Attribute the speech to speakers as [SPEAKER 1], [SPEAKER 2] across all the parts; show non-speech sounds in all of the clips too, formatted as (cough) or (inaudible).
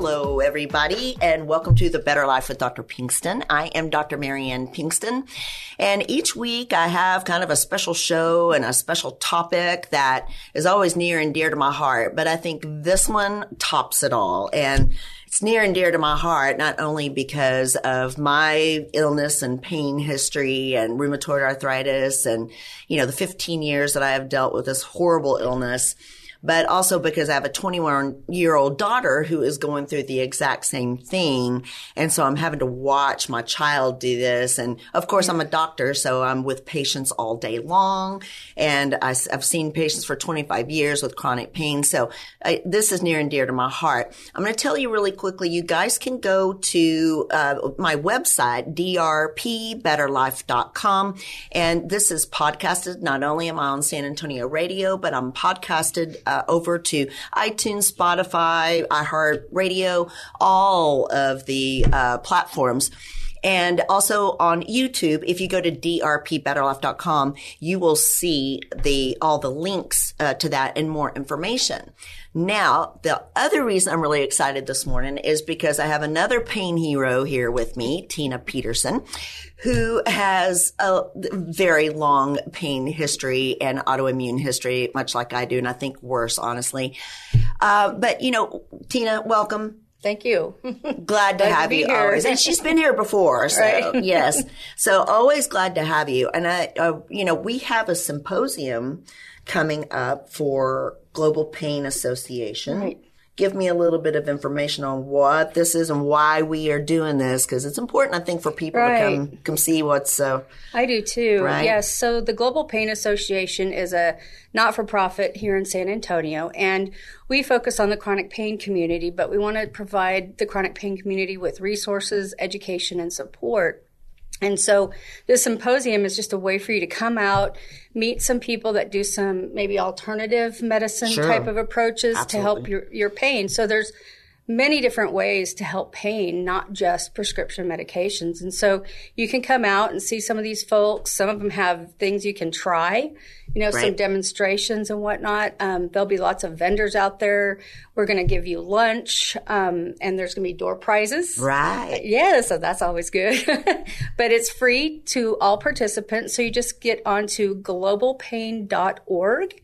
[SPEAKER 1] Hello, everybody, and welcome to the Better Life with Dr. Pinkston. I am Dr. Marianne Pinkston, and each week I have kind of a special show and a special topic that is always near and dear to my heart. But I think this one tops it all, and it's near and dear to my heart, not only because of my illness and pain history and rheumatoid arthritis and, you know, the 15 years that I have dealt with this horrible illness but also because I have a 21 year old daughter who is going through the exact same thing. And so I'm having to watch my child do this. And of course, I'm a doctor, so I'm with patients all day long. And I, have seen patients for 25 years with chronic pain. So I, this is near and dear to my heart. I'm going to tell you really quickly, you guys can go to uh, my website, drpbetterlife.com. And this is podcasted. Not only am I on San Antonio radio, but I'm podcasted uh, over to iTunes, Spotify, iHeartRadio, all of the uh, platforms. And also on YouTube, if you go to drpbetterlife.com, you will see the all the links uh, to that and more information. Now, the other reason I'm really excited this morning is because I have another pain hero here with me, Tina Peterson, who has a very long pain history and autoimmune history, much like I do, and I think worse, honestly. Uh, but you know, Tina, welcome.
[SPEAKER 2] Thank you.
[SPEAKER 1] glad to
[SPEAKER 2] glad
[SPEAKER 1] have
[SPEAKER 2] to
[SPEAKER 1] you
[SPEAKER 2] here.
[SPEAKER 1] always. And she's been here before, so
[SPEAKER 2] right. (laughs)
[SPEAKER 1] yes. So always glad to have you. And I, uh, you know, we have a symposium coming up for Global Pain Association.
[SPEAKER 2] Right.
[SPEAKER 1] Give me a little bit of information on what this is and why we are doing this because it's important, I think, for people
[SPEAKER 2] right.
[SPEAKER 1] to come come see what's. Uh,
[SPEAKER 2] I do too.
[SPEAKER 1] Right?
[SPEAKER 2] Yes. So the Global Pain Association is a not for profit here in San Antonio, and we focus on the chronic pain community, but we want to provide the chronic pain community with resources, education, and support. And so this symposium is just a way for you to come out, meet some people that do some maybe alternative medicine
[SPEAKER 1] sure.
[SPEAKER 2] type of approaches
[SPEAKER 1] Absolutely.
[SPEAKER 2] to help your, your pain. So there's many different ways to help pain, not just prescription medications. And so you can come out and see some of these folks. Some of them have things you can try, you know,
[SPEAKER 1] Right.
[SPEAKER 2] some demonstrations and whatnot. Um, there'll be lots of vendors out there. We're going to give you lunch, um, and there's going to be door prizes.
[SPEAKER 1] right.
[SPEAKER 2] Yeah, so that's always good. (laughs) but it's free to all participants. So you just get onto globalpain.org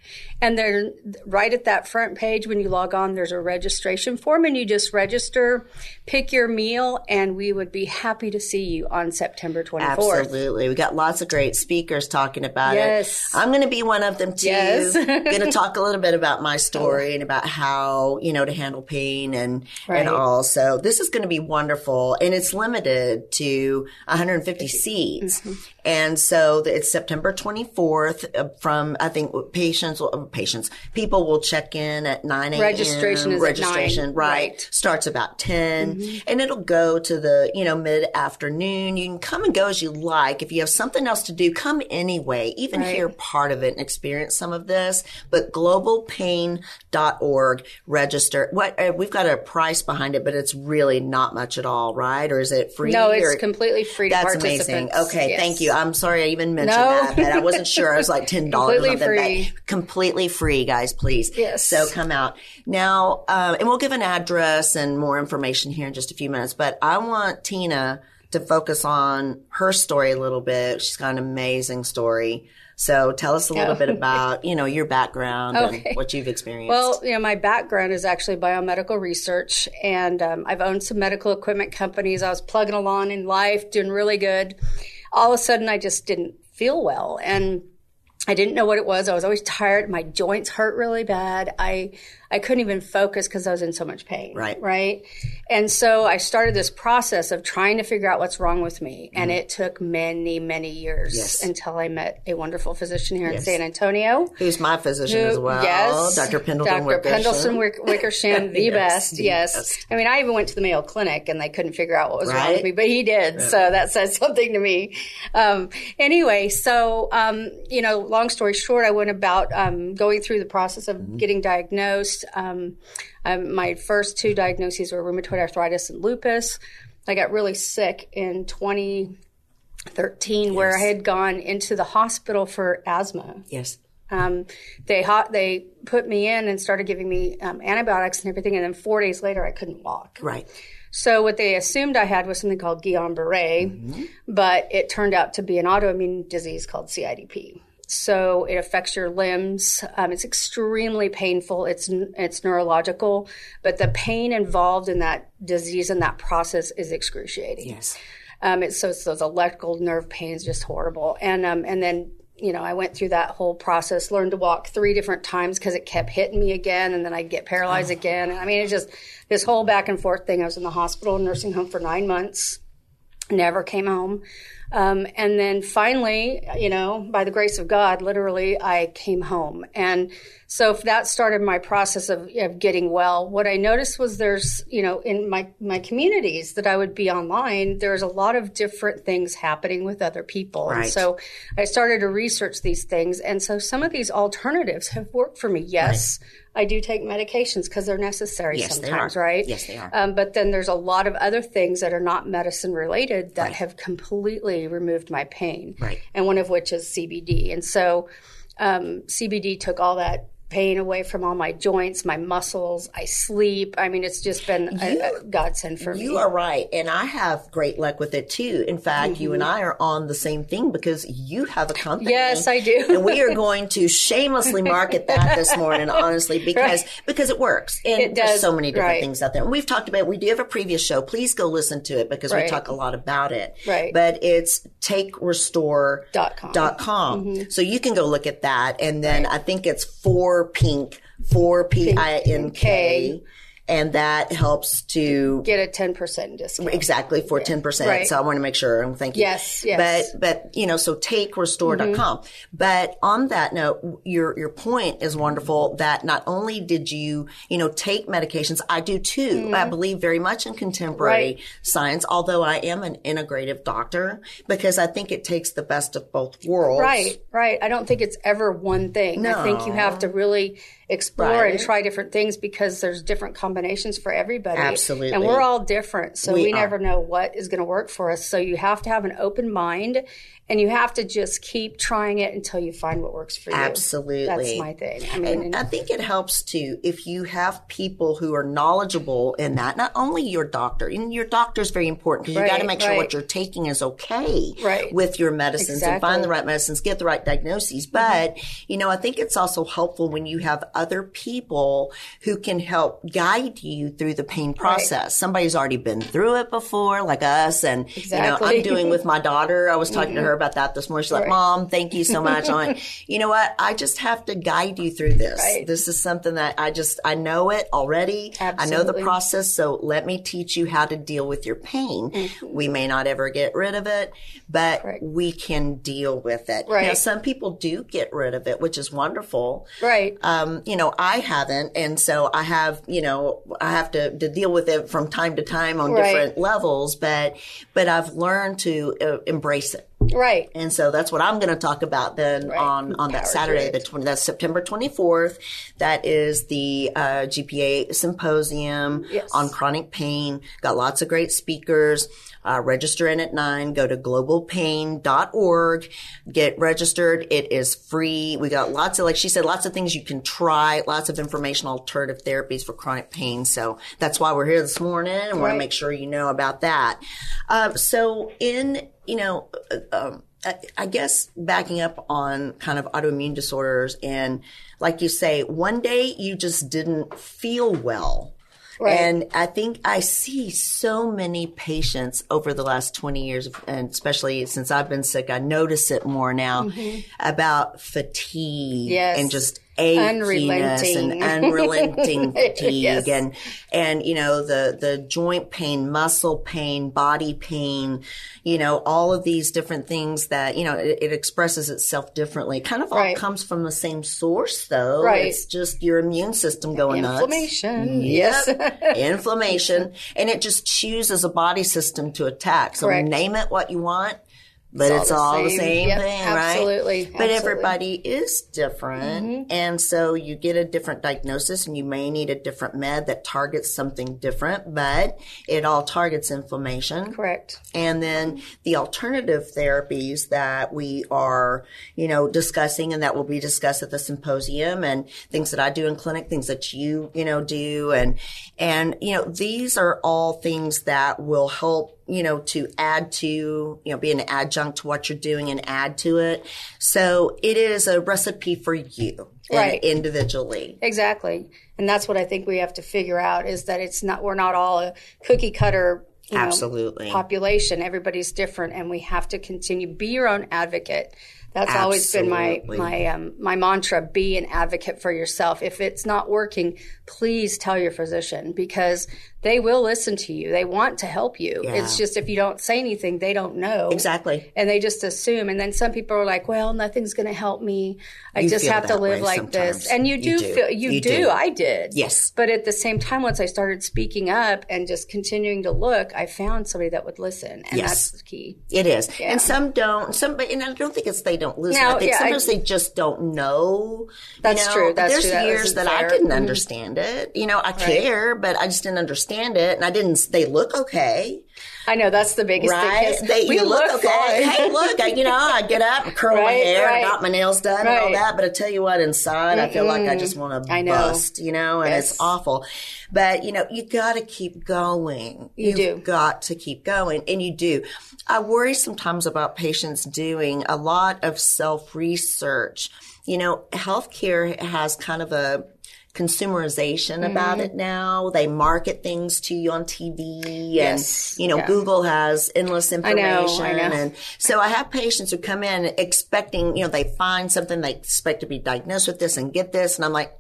[SPEAKER 2] and then right at that front page when you log on there's a registration form and you just register, pick your meal and we would be happy to see you on September 24th.
[SPEAKER 1] Absolutely. We got lots of great speakers talking about
[SPEAKER 2] Yes.
[SPEAKER 1] it. I'm going to be one of them too.
[SPEAKER 2] Yes. (laughs)
[SPEAKER 1] going to talk a little bit about my story and about how, you know, to handle pain and,
[SPEAKER 2] Right.
[SPEAKER 1] and all. So this is going to be wonderful and it's limited to 150 seats.
[SPEAKER 2] Mm-hmm.
[SPEAKER 1] And so it's September 24th uh, from, I think patients, uh, patients, people will check in at 9 a.m.
[SPEAKER 2] Registration is at
[SPEAKER 1] Registration,
[SPEAKER 2] 9,
[SPEAKER 1] right.
[SPEAKER 2] right.
[SPEAKER 1] Starts about 10 and it'll go to the, you know, mid afternoon. You can come and go as you like. If you have something else to do, come anyway, even
[SPEAKER 2] Right.
[SPEAKER 1] hear part of it and experience some of this. But globalpain.org register. What, uh, we've got a price behind it, but it's really not much at all, right? Or is it free?
[SPEAKER 2] No, it's
[SPEAKER 1] or-
[SPEAKER 2] completely free to
[SPEAKER 1] That's amazing. Okay,
[SPEAKER 2] Yes.
[SPEAKER 1] thank you. I'm sorry I even mentioned
[SPEAKER 2] No.
[SPEAKER 1] that, but I wasn't sure. I was like ten dollars (laughs)
[SPEAKER 2] Completely free.
[SPEAKER 1] Completely free, guys. Please.
[SPEAKER 2] Yes.
[SPEAKER 1] So come out now, um, and we'll give an address and more information here in just a few minutes. But I want Tina to focus on her story a little bit. She's got an amazing story. So tell us a little bit (laughs) about you know your background
[SPEAKER 2] Okay.
[SPEAKER 1] and what you've experienced.
[SPEAKER 2] Well, you know, my background is actually biomedical research, and um, I've owned some medical equipment companies. I was plugging along in life, doing really good. All of a sudden, I just didn't feel well, and I didn't know what it was. I was always tired. My joints hurt really bad. I I couldn't even focus because I was in so much pain.
[SPEAKER 1] Right.
[SPEAKER 2] Right. And so I started this process of trying to figure out what's wrong with me. And it took many, many years
[SPEAKER 1] Yes.
[SPEAKER 2] until I met a wonderful physician here in San Antonio.
[SPEAKER 1] Who's my physician
[SPEAKER 2] Who-
[SPEAKER 1] as well?
[SPEAKER 2] Yes,
[SPEAKER 1] Dr. Pendleton
[SPEAKER 2] Dr.
[SPEAKER 1] Wickersham.
[SPEAKER 2] Pendleton Wickersham, (laughs) the
[SPEAKER 1] Yes,
[SPEAKER 2] best.
[SPEAKER 1] the
[SPEAKER 2] Yes.
[SPEAKER 1] best.
[SPEAKER 2] I mean, I even went to the Mayo Clinic and they couldn't figure out what was wrong with me, but he did. So that says (laughs) something to me. Um, anyway, so um, you know, long story short, I went about um, going through the process of
[SPEAKER 1] Mm-hmm.
[SPEAKER 2] getting diagnosed. Um, um, my first two diagnoses were rheumatoid arthritis and lupus. I got really sick in 2013, where I had gone into the hospital for asthma.
[SPEAKER 1] Yes.
[SPEAKER 2] Um, they hot, they put me in and started giving me um, antibiotics and everything, and then four days later I couldn't walk.
[SPEAKER 1] Right.
[SPEAKER 2] So what they assumed I had was something called Guillain-Barré, but it turned out to be an autoimmune disease called CIDP. So it affects your limbs. Um, it's extremely painful. It's it's neurological, but the pain involved in that disease and that process is excruciating.
[SPEAKER 1] Yes.
[SPEAKER 2] Um, it's so it's those electrical nerve pains, just horrible. And um, and then you know I went through that whole process, learned to walk three different times because it kept hitting me again, and then I'd get paralyzed again. And I mean, it's just this whole back and forth thing. I was in the hospital, nursing home for nine months, never came home. Um, and then finally, you know, by the grace of God, literally, I came home. And so if that started my process of, of getting well. What I noticed was there's, you know, in my, my communities that I would be online, there's a lot of different things happening with other people. And so I started to research these things. And so some of these alternatives have worked for me. Yes. I do take medications because they're necessary
[SPEAKER 1] Yes, they
[SPEAKER 2] sometimes,
[SPEAKER 1] are.
[SPEAKER 2] right?
[SPEAKER 1] Yes, they are.
[SPEAKER 2] Um, but then there's a lot of other things that are not medicine related that have completely removed my pain.
[SPEAKER 1] Right.
[SPEAKER 2] And one of which is CBD. And so um, CBD took all that pain away from all my joints, my muscles. I sleep. I mean, it's just been a, a godsend for me.
[SPEAKER 1] You are right. And I have great luck with it too. In fact, you and
[SPEAKER 2] Mm-hmm.
[SPEAKER 1] I are on the same thing because you have a company.
[SPEAKER 2] Yes, I do.
[SPEAKER 1] and we are (laughs) going to shamelessly market that this morning, honestly, (laughs) because, because it works. And
[SPEAKER 2] It
[SPEAKER 1] there's
[SPEAKER 2] does,
[SPEAKER 1] so many different
[SPEAKER 2] right.
[SPEAKER 1] things out there. And we've talked about, it. we do have a previous show. Please go listen to it because we talk a lot about it.
[SPEAKER 2] Right.
[SPEAKER 1] But it's takerestore.com.
[SPEAKER 2] Dot com.
[SPEAKER 1] Dot com. So you can go look at that. And then I think it's for pink, for P I N K. And that helps to
[SPEAKER 2] Get a 10% discount.
[SPEAKER 1] exactly for 10%.
[SPEAKER 2] Right.
[SPEAKER 1] So I want to make sure and thank you.
[SPEAKER 2] Yes, yes.
[SPEAKER 1] But, but, you know, so take restore.com.
[SPEAKER 2] Mm-hmm.
[SPEAKER 1] But on that note, your, your point is wonderful that not only did you, you know, take medications, I do too. I believe very much in contemporary
[SPEAKER 2] Mm-hmm. Right.
[SPEAKER 1] science, although I am an integrative doctor because I think it takes the best of both worlds.
[SPEAKER 2] Right, right. I don't think it's ever one thing. No. I think you have to really explore
[SPEAKER 1] Right.
[SPEAKER 2] and try different things because there's different combinations for everybody.
[SPEAKER 1] Absolutely.
[SPEAKER 2] And we're all different. So
[SPEAKER 1] We
[SPEAKER 2] we, never know what is going to work for us. So you have to have an open mind and you have to just keep trying it until you find what works for you.
[SPEAKER 1] Absolutely.
[SPEAKER 2] That's my thing. I mean,
[SPEAKER 1] And I think it helps too if you have people who are knowledgeable in that. Not only your doctor, and your doctor is very important because you got to
[SPEAKER 2] Right,
[SPEAKER 1] make sure
[SPEAKER 2] right.
[SPEAKER 1] what you're taking is okay
[SPEAKER 2] Right.
[SPEAKER 1] with your medicines and find the right medicines, get the right diagnoses.
[SPEAKER 2] Mm-hmm.
[SPEAKER 1] But you know, I think it's also helpful when you have other people who can help guide you through the pain process. Somebody's already been through it before, like us, and you know, I'm doing with my daughter. I was talking to her about that this morning. She's like, "Mom, thank you so much." I'm like, (laughs) "You know what? I just have to guide you through this.
[SPEAKER 2] Right.
[SPEAKER 1] This is something that I just I know it already. I know the process, so let me teach you how to deal with your pain. We may not ever get rid of it, but
[SPEAKER 2] Mm-hmm.
[SPEAKER 1] We can deal with it.
[SPEAKER 2] Right.
[SPEAKER 1] Now, some people do get rid of it, which is wonderful.
[SPEAKER 2] right.
[SPEAKER 1] Um, you know, I haven't, and so I have, you know, I have to, to deal with it from time to time on
[SPEAKER 2] Right.
[SPEAKER 1] different levels, but but I've learned to uh, embrace it.
[SPEAKER 2] Right.
[SPEAKER 1] And so that's what I'm going to talk about then
[SPEAKER 2] Right.
[SPEAKER 1] on, on that
[SPEAKER 2] Power
[SPEAKER 1] Saturday, the 20, that's September 24th. That is the, uh, GPA symposium
[SPEAKER 2] Yes.
[SPEAKER 1] on chronic pain. Got lots of great speakers. Uh, register in at nine. Go to globalpain.org. Get registered. It is free. We got lots of, like she said, lots of things you can try, lots of information, alternative therapies for chronic pain. So that's why we're here this morning and want to make sure you know about that. Um, so in, you know, uh, um, I guess backing up on kind of autoimmune disorders and like you say, one day you just didn't feel well.
[SPEAKER 2] Right.
[SPEAKER 1] And I think I see so many patients over the last 20 years, and especially since I've been sick, I notice it more now about fatigue
[SPEAKER 2] Mm-hmm. Yes.
[SPEAKER 1] and just achiness
[SPEAKER 2] Unrelenting.
[SPEAKER 1] and unrelenting (laughs) fatigue
[SPEAKER 2] Yes.
[SPEAKER 1] and and you know the the joint pain muscle pain body pain you know all of these different things that you know it, it expresses itself differently kind of all
[SPEAKER 2] Right.
[SPEAKER 1] comes from the same source though
[SPEAKER 2] Right.
[SPEAKER 1] it's just your immune system going nuts
[SPEAKER 2] Inflammation.
[SPEAKER 1] Yep.
[SPEAKER 2] Yes. (laughs)
[SPEAKER 1] inflammation and it just chooses a body system to attack so
[SPEAKER 2] Correct.
[SPEAKER 1] name it what you want but it's
[SPEAKER 2] the
[SPEAKER 1] all the
[SPEAKER 2] same.
[SPEAKER 1] same
[SPEAKER 2] Yep,
[SPEAKER 1] thing, right?
[SPEAKER 2] absolutely,
[SPEAKER 1] But
[SPEAKER 2] absolutely. Mm-hmm.
[SPEAKER 1] everybody is different. And so you get a different diagnosis and you may need a different med that targets something different, but it all targets inflammation.
[SPEAKER 2] Correct.
[SPEAKER 1] And then the alternative therapies that we are, you know, discussing and that will be discussed at the symposium and things that I do in clinic, things that you, you know, do. And, and, you know, these are all things that will help, you know, to add to, you know, be an adjunct to what you're doing and add to it. So it is a recipe for you
[SPEAKER 2] Right.
[SPEAKER 1] individually.
[SPEAKER 2] Exactly. And that's what I think we have to figure out is that it's not, we're not all a cookie cutter. You know,
[SPEAKER 1] Absolutely.
[SPEAKER 2] population. Everybody's different, and we have to continue. Be your own advocate. That's always been my my um, my mantra. Be an advocate for yourself. If it's not working, please tell your physician because they will listen to you. They want to help you. It's just if you don't say anything, they don't know
[SPEAKER 1] Exactly.
[SPEAKER 2] and they just assume. And then some people are like, "Well, nothing's going to help me. I
[SPEAKER 1] You
[SPEAKER 2] just have to live like this." And you do,
[SPEAKER 1] You do.
[SPEAKER 2] feel you,
[SPEAKER 1] You
[SPEAKER 2] do.
[SPEAKER 1] do.
[SPEAKER 2] I did.
[SPEAKER 1] Yes.
[SPEAKER 2] But at the same time, once I started speaking up and just continuing to look, I found somebody that would listen, and
[SPEAKER 1] Yes.
[SPEAKER 2] that's the key.
[SPEAKER 1] It is. And some don't. Some, and I don't think it's they don't listen.
[SPEAKER 2] No,
[SPEAKER 1] I think
[SPEAKER 2] yeah, I-
[SPEAKER 1] sometimes they just don't know.
[SPEAKER 2] That's
[SPEAKER 1] you know?
[SPEAKER 2] true. That's
[SPEAKER 1] There's
[SPEAKER 2] true. That
[SPEAKER 1] years that I didn't
[SPEAKER 2] Mhm.
[SPEAKER 1] understand it. You know, I care, but I just didn't understand it, and I didn't. They look okay,
[SPEAKER 2] I know that's the biggest
[SPEAKER 1] right?
[SPEAKER 2] thing.
[SPEAKER 1] They
[SPEAKER 2] we
[SPEAKER 1] you look, okay. Hey, look, I, you know, I get up, curl my
[SPEAKER 2] Right,
[SPEAKER 1] hair,
[SPEAKER 2] right.
[SPEAKER 1] got my nails done, and all that. But I tell you what, inside, I feel like I just want to bust. You know, and
[SPEAKER 2] Yes.
[SPEAKER 1] it's awful. But you know, you got to keep going.
[SPEAKER 2] You
[SPEAKER 1] You've
[SPEAKER 2] do.
[SPEAKER 1] got to keep going, and you do. I worry sometimes about patients doing a lot of self research. You know, healthcare has kind of a consumerization about
[SPEAKER 2] Mm-hmm.
[SPEAKER 1] it now. They market things to you on TV
[SPEAKER 2] Yes.
[SPEAKER 1] and, you know,
[SPEAKER 2] Yeah.
[SPEAKER 1] Google has endless information.
[SPEAKER 2] I know. I know.
[SPEAKER 1] And so I have patients who come in expecting, you know, they find something, they expect to be diagnosed with this and get this. And I'm like,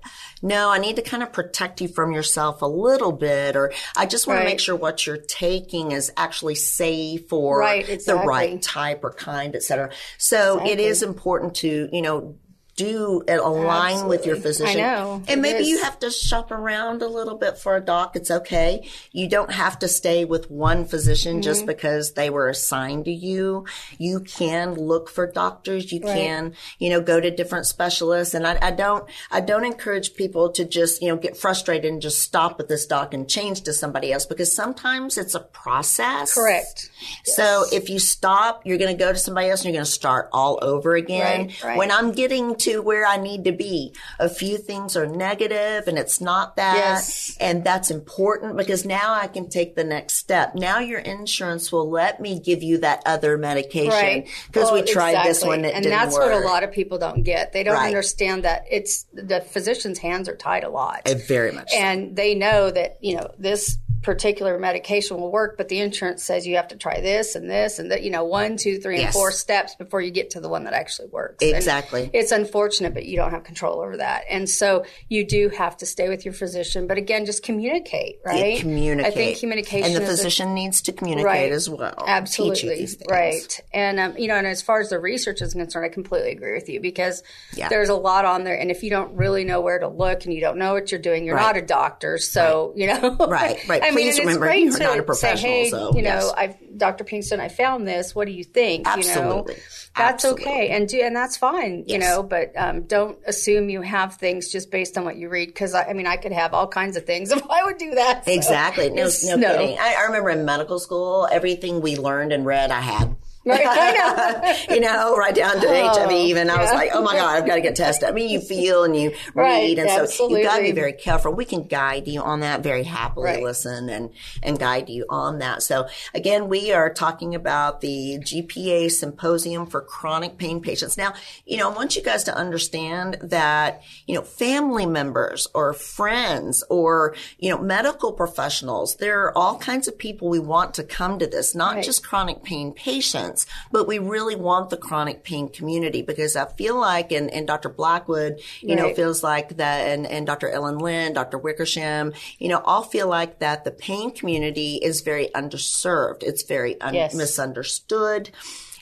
[SPEAKER 1] no, I need to kind of protect you from yourself a little bit, or I just want
[SPEAKER 2] Right.
[SPEAKER 1] to make sure what you're taking is actually safe or
[SPEAKER 2] Right,
[SPEAKER 1] the right type or kind, et cetera. So it is important to, you know, do and align with your physician.
[SPEAKER 2] I know.
[SPEAKER 1] And
[SPEAKER 2] It
[SPEAKER 1] maybe you have to shop around a little bit for a doc. It's okay. You don't have to stay with one physician
[SPEAKER 2] Mm-hmm.
[SPEAKER 1] just because they were assigned to you. You can look for doctors. You can, you know, go to different specialists. And I, I don't, I don't encourage people to just, you know, get frustrated and just stop at this doc and change to somebody else because sometimes it's a process.
[SPEAKER 2] Correct.
[SPEAKER 1] So if you stop, you're going to go to somebody else and you're going to start all over again.
[SPEAKER 2] Right, right.
[SPEAKER 1] When I'm getting to where I need to be, a few things are negative and it's not that.
[SPEAKER 2] Yes.
[SPEAKER 1] And that's important because now I can take the next step. Now your insurance will let me give you that other medication
[SPEAKER 2] Right.
[SPEAKER 1] because
[SPEAKER 2] Well,
[SPEAKER 1] we tried this
[SPEAKER 2] exactly.
[SPEAKER 1] one that
[SPEAKER 2] and
[SPEAKER 1] didn't
[SPEAKER 2] that's
[SPEAKER 1] work.
[SPEAKER 2] what a lot of people don't get. They don't
[SPEAKER 1] Right.
[SPEAKER 2] understand that it's the physician's hands are tied a lot.
[SPEAKER 1] Uh, Very much. so.
[SPEAKER 2] and they know that you know this particular medication will work but the insurance says you have to try this and this and that you know one two three and
[SPEAKER 1] Yes.
[SPEAKER 2] four steps before you get to the one that actually works And
[SPEAKER 1] Exactly.
[SPEAKER 2] it's unfortunate but you don't have control over that and so you do have to stay with your physician but again just communicate right
[SPEAKER 1] communicate.
[SPEAKER 2] i think communication
[SPEAKER 1] and the
[SPEAKER 2] is a-
[SPEAKER 1] physician needs to communicate
[SPEAKER 2] Right.
[SPEAKER 1] as well.
[SPEAKER 2] Absolutely. Right. And, um, you know, and as far as the research is concerned, I completely agree with you because
[SPEAKER 1] Yeah.
[SPEAKER 2] there's a lot on there. And if you don't really know where to look and you don't know what you're doing, you're
[SPEAKER 1] Right.
[SPEAKER 2] not a doctor. So, you know,
[SPEAKER 1] Right, right. (laughs)
[SPEAKER 2] I mean,
[SPEAKER 1] Please remember,
[SPEAKER 2] it's great
[SPEAKER 1] you're
[SPEAKER 2] to
[SPEAKER 1] not a professional.
[SPEAKER 2] say, hey,
[SPEAKER 1] so,
[SPEAKER 2] you know,
[SPEAKER 1] yes.
[SPEAKER 2] I've, Dr. Pinkston, I found this. What do you think? You
[SPEAKER 1] Absolutely.
[SPEAKER 2] know, that's
[SPEAKER 1] Absolutely.
[SPEAKER 2] okay. And do, and that's fine, you know, but, um, don't assume you have things just based on what you read. Cause I, I mean, I could have all kinds of things (laughs) if I would do that. So
[SPEAKER 1] Exactly. No,
[SPEAKER 2] it's-
[SPEAKER 1] no, (laughs) kidding. I, I remember in medical school, everything we learned and read, I had.
[SPEAKER 2] Right, (laughs)
[SPEAKER 1] you know, right down to
[SPEAKER 2] Oh,
[SPEAKER 1] HIV. Even I was like, oh my god, I've got to get tested. I mean, you feel and you (laughs)
[SPEAKER 2] Right,
[SPEAKER 1] read, and so you've got to be very careful. We can guide you on that very happily.
[SPEAKER 2] Right.
[SPEAKER 1] Listen and and guide you on that. So again, we are talking about the GPA Symposium for Chronic Pain Patients. Now, you know, I want you guys to understand that you know family members or friends or you know medical professionals. There are all kinds of people we want to come to this, not
[SPEAKER 2] Right.
[SPEAKER 1] just chronic pain patients, but we really want the chronic pain community because I feel like, and, and Dr. Blackwood, you know, feels like that, and, and Dr. Ellen Lynn, Dr. Wickersham, you know, all feel like that the pain community is very underserved. It's very un-
[SPEAKER 2] Yes.
[SPEAKER 1] misunderstood.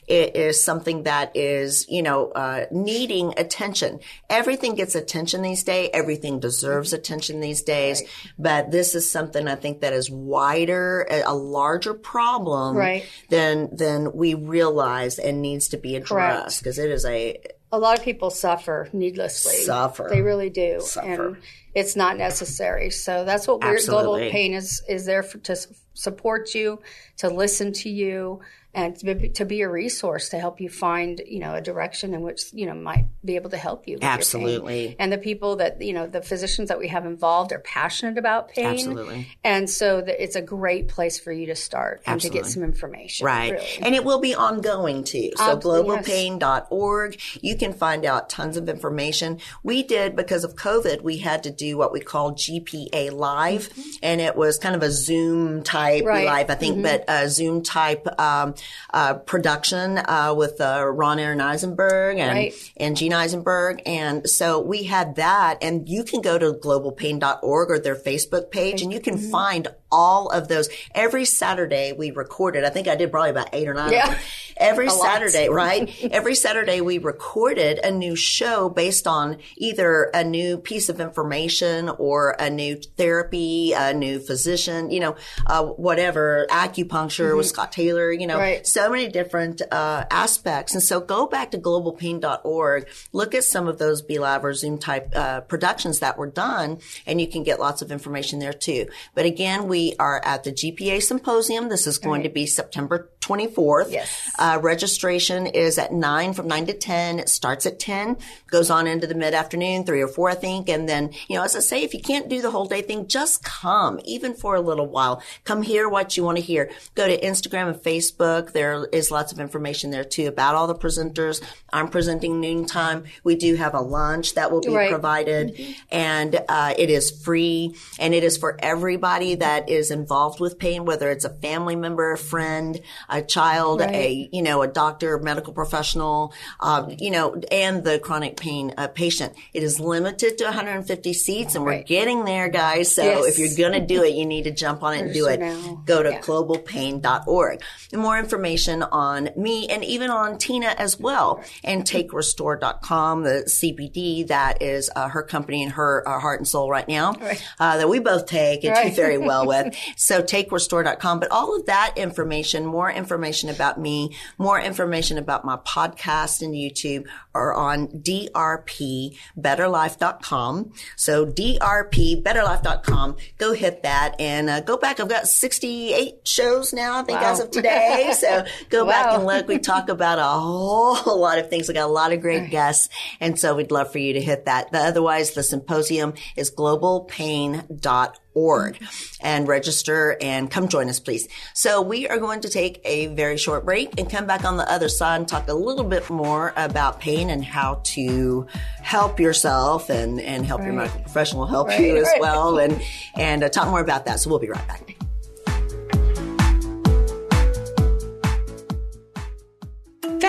[SPEAKER 1] It is something that is, you know, uh, needing attention. Everything gets attention these days. Everything deserves attention these days. But this is something I think that is wider, a, a larger problem
[SPEAKER 2] Right.
[SPEAKER 1] than than we realize and needs to be addressed because it is a
[SPEAKER 2] a lot of people suffer needlessly.
[SPEAKER 1] Suffer.
[SPEAKER 2] They really do,
[SPEAKER 1] Suffer.
[SPEAKER 2] and it's not necessary. So that's what we're, Global Pain is is there for, to support you, to listen to you, and to be, to be a resource to help you find you know a direction in which you know might be able to help you. With your pain.
[SPEAKER 1] Absolutely.
[SPEAKER 2] And the people that you know the physicians that we have involved are passionate about pain.
[SPEAKER 1] Absolutely.
[SPEAKER 2] And so that it's a great place for you to start and to get some information.
[SPEAKER 1] Right.
[SPEAKER 2] really.
[SPEAKER 1] And it will be ongoing too. So
[SPEAKER 2] Absolutely, yes.
[SPEAKER 1] globalpain.org, you can find out tons of information. We did because of COVID, we had to do what we call GPA live and it was kind of a Zoom type
[SPEAKER 2] Mm-hmm. Right. Mm-hmm.
[SPEAKER 1] live, I think, but a Zoom type, um, uh, production, uh, with, uh, Ron Aaron Eisenberg and,
[SPEAKER 2] Right.
[SPEAKER 1] and Gene Eisenberg. And so we had that and you can go to globalpain.org or their Facebook page and you can
[SPEAKER 2] Mm-hmm.
[SPEAKER 1] find all of those. Every Saturday we recorded. I think I did probably about eight or nine.
[SPEAKER 2] Yeah.
[SPEAKER 1] Every. (laughs) Saturday, right? Every Saturday we recorded a new show based on either a new piece of information or a new therapy, a new physician, you know, uh, whatever, acupuncture with Scott Taylor, you know,
[SPEAKER 2] Mm-hmm. Right.
[SPEAKER 1] so many different uh, aspects. And so go back to globalpain.org, look at some of those Be Live or Zoom type uh, productions that were done, and you can get lots of information there too. But again, we are at the GPA Symposium. This is going to be September 24th.
[SPEAKER 2] Yes.
[SPEAKER 1] Uh, registration is at 9 from 9 to 10. It starts at 10, goes on into the mid afternoon, 3 or 4, I think. And then, you know, as I say, if you can't do the whole day thing, just come, even for a little while. Come hear what you want to hear. Go to Instagram and Facebook. There is lots of information there too about all the presenters. I'm presenting noontime. We do have a lunch that will be
[SPEAKER 2] Right.
[SPEAKER 1] provided and, uh, it is free and it is for everybody that is involved with pain, whether it's a family member, a friend, a child, a, you know, a doctor, medical professional, uh, you know, and the chronic pain uh, patient. It is limited to 150 seats and we're getting there, guys. So
[SPEAKER 2] Yes.
[SPEAKER 1] if you're going to do it, you need to jump on it and do it.
[SPEAKER 2] now.
[SPEAKER 1] Go to
[SPEAKER 2] Yeah.
[SPEAKER 1] globalpain.org. And more information on me and even on Tina as well. And takerestore.com, the CBD, that is uh, her company and her uh, heart and soul right now, uh, that we both take and do
[SPEAKER 2] Right.
[SPEAKER 1] very well with. So takerestore.com. But all of that information, more information about me, more information about my podcast and YouTube are on drpbetterlife.com. So drpbetterlife.com. Go hit that and uh, go back. I've got 68 shows now, I think,
[SPEAKER 2] Wow.
[SPEAKER 1] as of today. (laughs) So go back and look. We talk about a whole lot of things. We got a lot of great guests. And so we'd love for you to hit that. But otherwise, the symposium is globalpain.org org and register and come join us, please. So we are going to take a very short break and come back on the other side and talk a little bit more about pain and how to help yourself and, and help your medical professional help you as
[SPEAKER 2] right.
[SPEAKER 1] well and, and uh, talk more about that. So we'll be right back.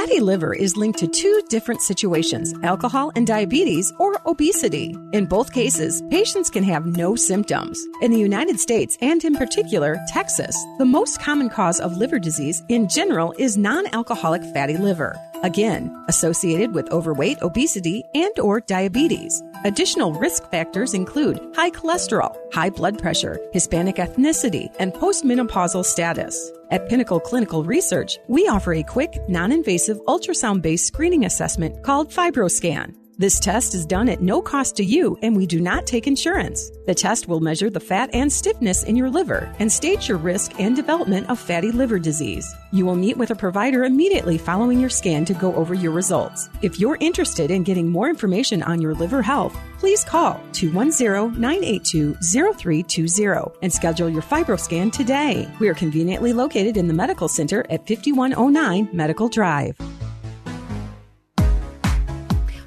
[SPEAKER 3] Fatty liver is linked to two different situations alcohol and diabetes, or obesity. In both cases, patients can have no symptoms. In the United States, and in particular, Texas, the most common cause of liver disease in general is non alcoholic fatty liver. Again, associated with overweight, obesity, and or diabetes. Additional risk factors include high cholesterol, high blood pressure, Hispanic ethnicity, and postmenopausal status. At Pinnacle Clinical Research, we offer a quick, non invasive ultrasound based screening assessment called FibroScan. This test is done at no cost to you, and we do not take insurance. The test will measure the fat and stiffness in your liver and stage your risk and development of fatty liver disease. You will meet with a provider immediately following your scan to go over your results. If you're interested in getting more information on your liver health, please call 210 982 0320 and schedule your FibroScan today. We are conveniently located in the Medical Center at 5109 Medical Drive.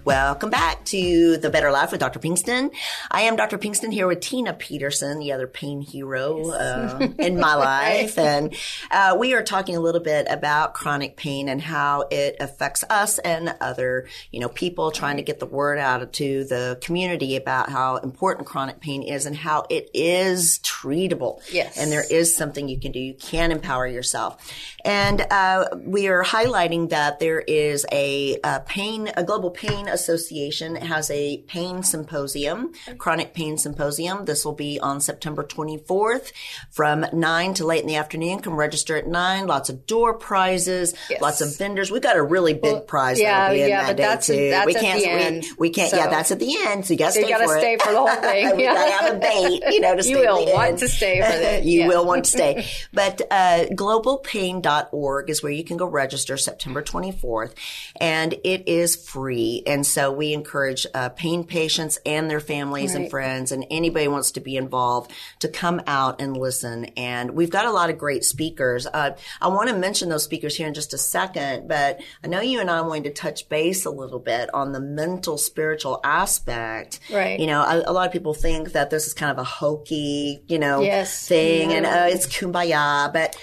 [SPEAKER 1] Welcome back to The Better Life with Dr. Pinkston. I am Dr. Pinkston here with Tina Peterson, the other pain hero uh, in my (laughs) life. And uh, we are talking a little bit about chronic pain and how it affects us and other, you know, people trying to get the word out to the community about how important chronic pain is and how it is treatable.
[SPEAKER 2] Yes.
[SPEAKER 1] And there is something you can do. You can empower yourself. And uh, we are highlighting that there is a, a pain, a global pain Association has a pain symposium, chronic pain symposium. This will be on September 24th from 9 to late in the afternoon. Come register at 9. Lots of door prizes,
[SPEAKER 2] Yes.
[SPEAKER 1] lots of vendors. We've got a really big
[SPEAKER 2] Well,
[SPEAKER 1] prize
[SPEAKER 2] yeah,
[SPEAKER 1] that'll be in
[SPEAKER 2] yeah,
[SPEAKER 1] that
[SPEAKER 2] but
[SPEAKER 1] day
[SPEAKER 2] that's-
[SPEAKER 1] too.
[SPEAKER 2] that's
[SPEAKER 1] we
[SPEAKER 2] at
[SPEAKER 1] can't,
[SPEAKER 2] the
[SPEAKER 1] we-
[SPEAKER 2] end.
[SPEAKER 1] We, can't, yeah, that's at the end. So you got to stay for
[SPEAKER 2] stay
[SPEAKER 1] it.
[SPEAKER 2] for the whole (laughs) thing,
[SPEAKER 1] we
[SPEAKER 2] yeah.
[SPEAKER 1] got to have a bait, you know, to (laughs) stay
[SPEAKER 2] You will want
[SPEAKER 1] end.
[SPEAKER 2] to stay for this, (laughs)
[SPEAKER 1] you
[SPEAKER 2] yeah.
[SPEAKER 1] will want to stay. But uh, globalpain.org is where you can go register September 24th, and it is free. And so we encourage uh, pain patients and their families and friends and anybody who wants to be involved to come out and listen. And we've got a lot of great speakers. Uh, I want to mention those speakers here in just a second, but I know you and I wanted to touch base a little bit on the mental spiritual aspect.
[SPEAKER 2] Right.
[SPEAKER 1] You know, a, a lot of people think that this is kind of a hokey, you know,
[SPEAKER 2] Yes.
[SPEAKER 1] thing and uh, it's kumbaya, but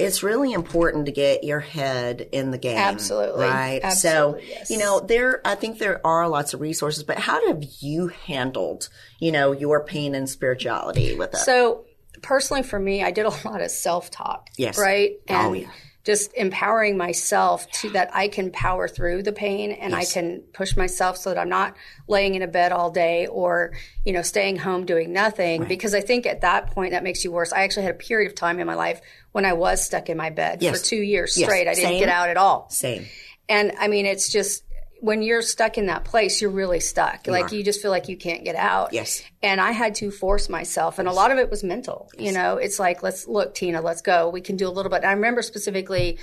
[SPEAKER 1] it's really important to get your head in the game.
[SPEAKER 2] Absolutely.
[SPEAKER 1] Right.
[SPEAKER 2] Absolutely,
[SPEAKER 1] so,
[SPEAKER 2] yes.
[SPEAKER 1] you know, there, I think there are lots of resources, but how have you handled, you know, your pain and spirituality with that?
[SPEAKER 2] So personally for me, I did a lot of self-talk.
[SPEAKER 1] Yes.
[SPEAKER 2] Right?
[SPEAKER 1] Oh,
[SPEAKER 2] And
[SPEAKER 1] yeah.
[SPEAKER 2] Just empowering myself to that I can power through the pain and I can push myself so that I'm not laying in a bed all day or, you know, staying home doing nothing. Because I think at that point that makes you worse. I actually had a period of time in my life when I was stuck in my bed
[SPEAKER 1] Yes.
[SPEAKER 2] for two years
[SPEAKER 1] Yes.
[SPEAKER 2] straight. I didn't
[SPEAKER 1] Same.
[SPEAKER 2] get out at all.
[SPEAKER 1] Same.
[SPEAKER 2] And I mean, it's just when you're stuck in that place, you're really stuck. like
[SPEAKER 1] are.
[SPEAKER 2] you just feel like you can't get out.
[SPEAKER 1] Yes.
[SPEAKER 2] And I had to force myself, and a lot of it was mental. You know, it's like, let's look, Tina, let's go. We can do a little bit. And I remember specifically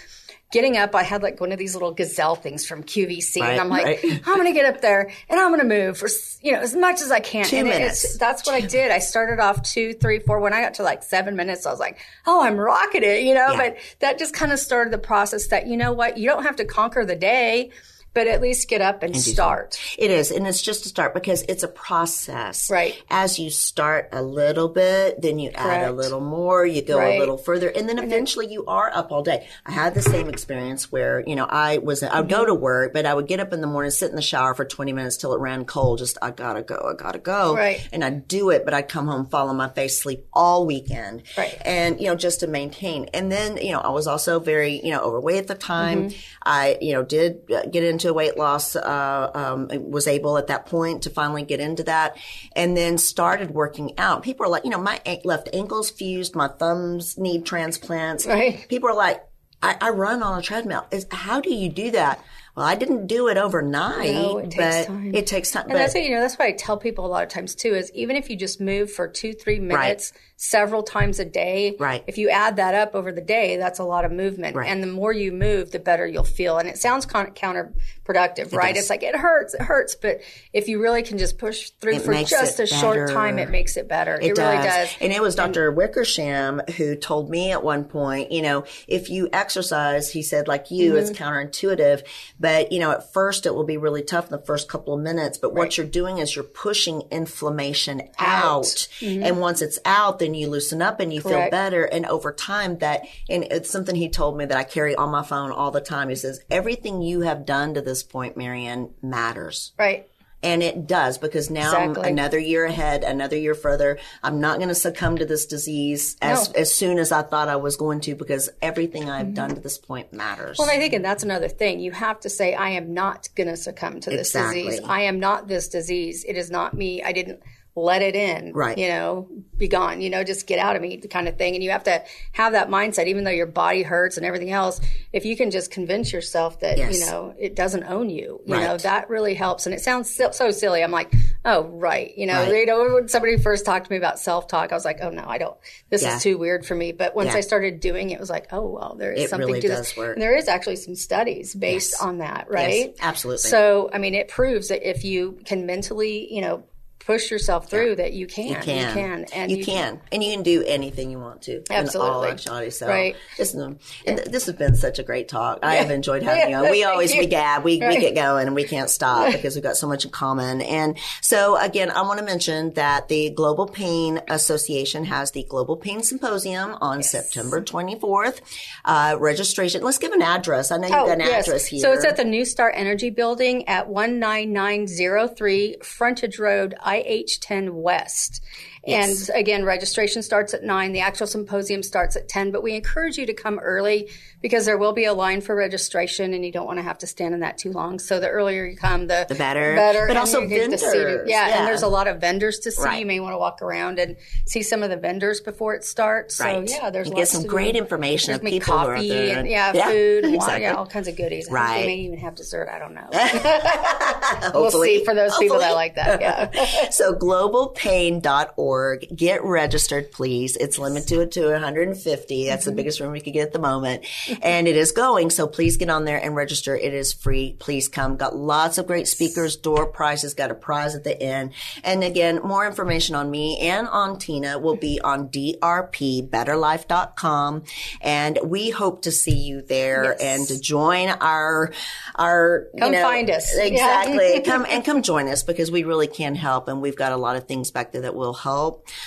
[SPEAKER 2] getting up. I had like one of these little gazelle things from QVC,
[SPEAKER 1] Right,
[SPEAKER 2] and I'm like,
[SPEAKER 1] right.
[SPEAKER 2] I'm going to get up there and I'm going to move for you know as much as I can.
[SPEAKER 1] Two
[SPEAKER 2] and
[SPEAKER 1] minutes.
[SPEAKER 2] That's what I did. I started off two, three, four. When I got to like seven minutes, I was like, oh, I'm rocking it. You know,
[SPEAKER 1] Yeah.
[SPEAKER 2] but that just kind of started the process that you know what, you don't have to conquer the day. But at least get up and start.
[SPEAKER 1] It is, and it's just a start because it's a process.
[SPEAKER 2] Right.
[SPEAKER 1] As you start a little bit, then you add a little more, you go a little further, and then eventually you are up all day. I had the same experience where, you know, I was, I would go
[SPEAKER 2] Mm-hmm.
[SPEAKER 1] to work, but I would get up in the morning, sit in the shower for 20 minutes till it ran cold. Just, I gotta go, I gotta go.
[SPEAKER 2] Right.
[SPEAKER 1] And I'd do it, but I'd come home, fall on my face, sleep all weekend.
[SPEAKER 2] Right.
[SPEAKER 1] And, you know, just to maintain. And then, you know, I was also very, you know, overweight at the time.
[SPEAKER 2] Mm-hmm.
[SPEAKER 1] I, you know, did uh, get into weight loss, uh, um, was able at that point to finally get into that and then started working out. People are like, you know, my left ankle's fused, my thumbs need transplants.
[SPEAKER 2] Right.
[SPEAKER 1] People are like, I, I run on a treadmill. Is how do you do that? Well, I didn't do it overnight,
[SPEAKER 2] No, it takes
[SPEAKER 1] but
[SPEAKER 2] time.
[SPEAKER 1] it takes time.
[SPEAKER 2] And
[SPEAKER 1] but
[SPEAKER 2] that's what you know. That's what I tell people a lot of times too. Is even if you just move for two, three minutes, several times a day,
[SPEAKER 1] Right.
[SPEAKER 2] If you add that up over the day, that's a lot of movement.
[SPEAKER 1] Right.
[SPEAKER 2] And the more you move, the better you'll feel. And it sounds con- counterproductive, right?
[SPEAKER 1] does.
[SPEAKER 2] It's like it hurts, it hurts, but if you really can just push through
[SPEAKER 1] It
[SPEAKER 2] for just
[SPEAKER 1] it
[SPEAKER 2] a short time, it makes it better. It, really does.
[SPEAKER 1] And it was Dr. Wickersham who told me at one point, you know, if you exercise, he said, like you,
[SPEAKER 2] Mm-hmm.
[SPEAKER 1] it's counterintuitive, but you know, at first it will be really tough in the first couple of minutes, but what you're doing is you're pushing inflammation out.
[SPEAKER 2] Out.
[SPEAKER 1] And once it's out, then you loosen up and you feel better. And over time that, and it's something he told me that I carry on my phone all the time. He says, everything you have done to this point, Marianne, matters.
[SPEAKER 2] Right.
[SPEAKER 1] And it does because now
[SPEAKER 2] Exactly.
[SPEAKER 1] I'm another year ahead, another year further. I'm not going to succumb to this disease as,
[SPEAKER 2] No. Mm-hmm.
[SPEAKER 1] as soon as I thought I was going to because everything I've done to this point matters.
[SPEAKER 2] Well, I think, and that's another thing. You have to say, I am not going to succumb to this
[SPEAKER 1] Exactly.
[SPEAKER 2] disease. I am not this disease. It is not me. I didn't let it in,
[SPEAKER 1] Right.
[SPEAKER 2] You know, be gone, you know, just get out of me, the kind of thing. And you have to have that mindset, even though your body hurts and everything else. If you can just convince yourself that,
[SPEAKER 1] Yes.
[SPEAKER 2] you know, it doesn't own you, you
[SPEAKER 1] Right.
[SPEAKER 2] know, that really helps. And it sounds so, so silly. I'm like, oh, right. You know,
[SPEAKER 1] Right.
[SPEAKER 2] you know, when somebody first talked to me about self talk, I was like, oh no, I don't, this
[SPEAKER 1] Yeah.
[SPEAKER 2] is too weird for me. But once
[SPEAKER 1] Yeah.
[SPEAKER 2] I started doing it, it was like, oh, well, there is
[SPEAKER 1] It
[SPEAKER 2] something
[SPEAKER 1] really
[SPEAKER 2] to this.
[SPEAKER 1] work.
[SPEAKER 2] And there is actually some studies based
[SPEAKER 1] Yes.
[SPEAKER 2] on that, right?
[SPEAKER 1] absolutely.
[SPEAKER 2] So, I mean, it proves that if you can mentally, you know, push yourself through that you can,
[SPEAKER 1] You can.
[SPEAKER 2] you can, and
[SPEAKER 1] you, can. And you can do anything you want to. In all
[SPEAKER 2] Absolutely.
[SPEAKER 1] actuality. So
[SPEAKER 2] Right.
[SPEAKER 1] this, is- and this has been such a great talk. I have enjoyed having
[SPEAKER 2] Yeah, (laughs)
[SPEAKER 1] you. We always,
[SPEAKER 2] you.
[SPEAKER 1] we gab, we, we get going and we can't stop (laughs) because we've got so much in common. And so again, I want to mention that the Global Pain Association has the Global Pain Symposium on September 24th. Uh, registration. Let's give an address. I know you've got an address here.
[SPEAKER 2] Oh, So it's at the New Star Energy Building at 19903 Frontage Road, IH 10 West.
[SPEAKER 1] Yes.
[SPEAKER 2] And again, registration starts at 9. The actual symposium starts at 10, but we encourage you to come early because there will be a line for registration and you don't want to have to stand in that too long. So the earlier you come, the,
[SPEAKER 1] The better.
[SPEAKER 2] better.
[SPEAKER 1] But
[SPEAKER 2] And
[SPEAKER 1] also
[SPEAKER 2] you get to see it.
[SPEAKER 1] vendors.
[SPEAKER 2] Yeah,
[SPEAKER 1] Yeah.
[SPEAKER 2] and there's a lot of vendors to see.
[SPEAKER 1] Right.
[SPEAKER 2] You may want to walk around and see some of the vendors before it starts. So
[SPEAKER 1] Right.
[SPEAKER 2] yeah, there's
[SPEAKER 1] You get some great
[SPEAKER 2] do.
[SPEAKER 1] information
[SPEAKER 2] There's
[SPEAKER 1] of people who are
[SPEAKER 2] coffee
[SPEAKER 1] there.
[SPEAKER 2] and yeah,
[SPEAKER 1] Yeah,
[SPEAKER 2] food, and water, yeah, all kinds of goodies.
[SPEAKER 1] Right.
[SPEAKER 2] They may even have dessert. I don't know. (laughs) we'll
[SPEAKER 1] Hopefully.
[SPEAKER 2] see for those people that like that. Yeah. (laughs)
[SPEAKER 1] so globalpain.org. Get registered, please. It's limited to 150. That's
[SPEAKER 2] Mm-hmm.
[SPEAKER 1] the biggest room we could get at the moment. And it is going. So please get on there and register. It is free. Please come. Got lots of great speakers, door prizes, got a prize at the end. And again, more information on me and on Tina will be on drpbetterlife.com. And we hope to see you there
[SPEAKER 2] Yes.
[SPEAKER 1] and to join our, our, you
[SPEAKER 2] Come
[SPEAKER 1] know-
[SPEAKER 2] find us. Yeah.
[SPEAKER 1] Exactly. come and come join us because we really can help and we've got a lot of things back there that will help.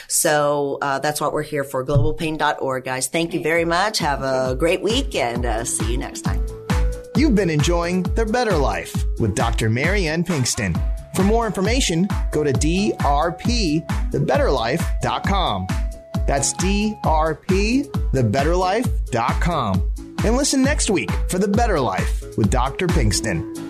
[SPEAKER 1] So uh, that's what we're here for. Globalpain.org, guys. Thank you very much. Have a great week and uh, see you next time.
[SPEAKER 4] You've been enjoying The Better Life with Dr. Marianne Pinkston. For more information, go to drpthebetterlife.com. That's drpthebetterlife.com. And listen next week for The Better Life with Dr. Pinkston.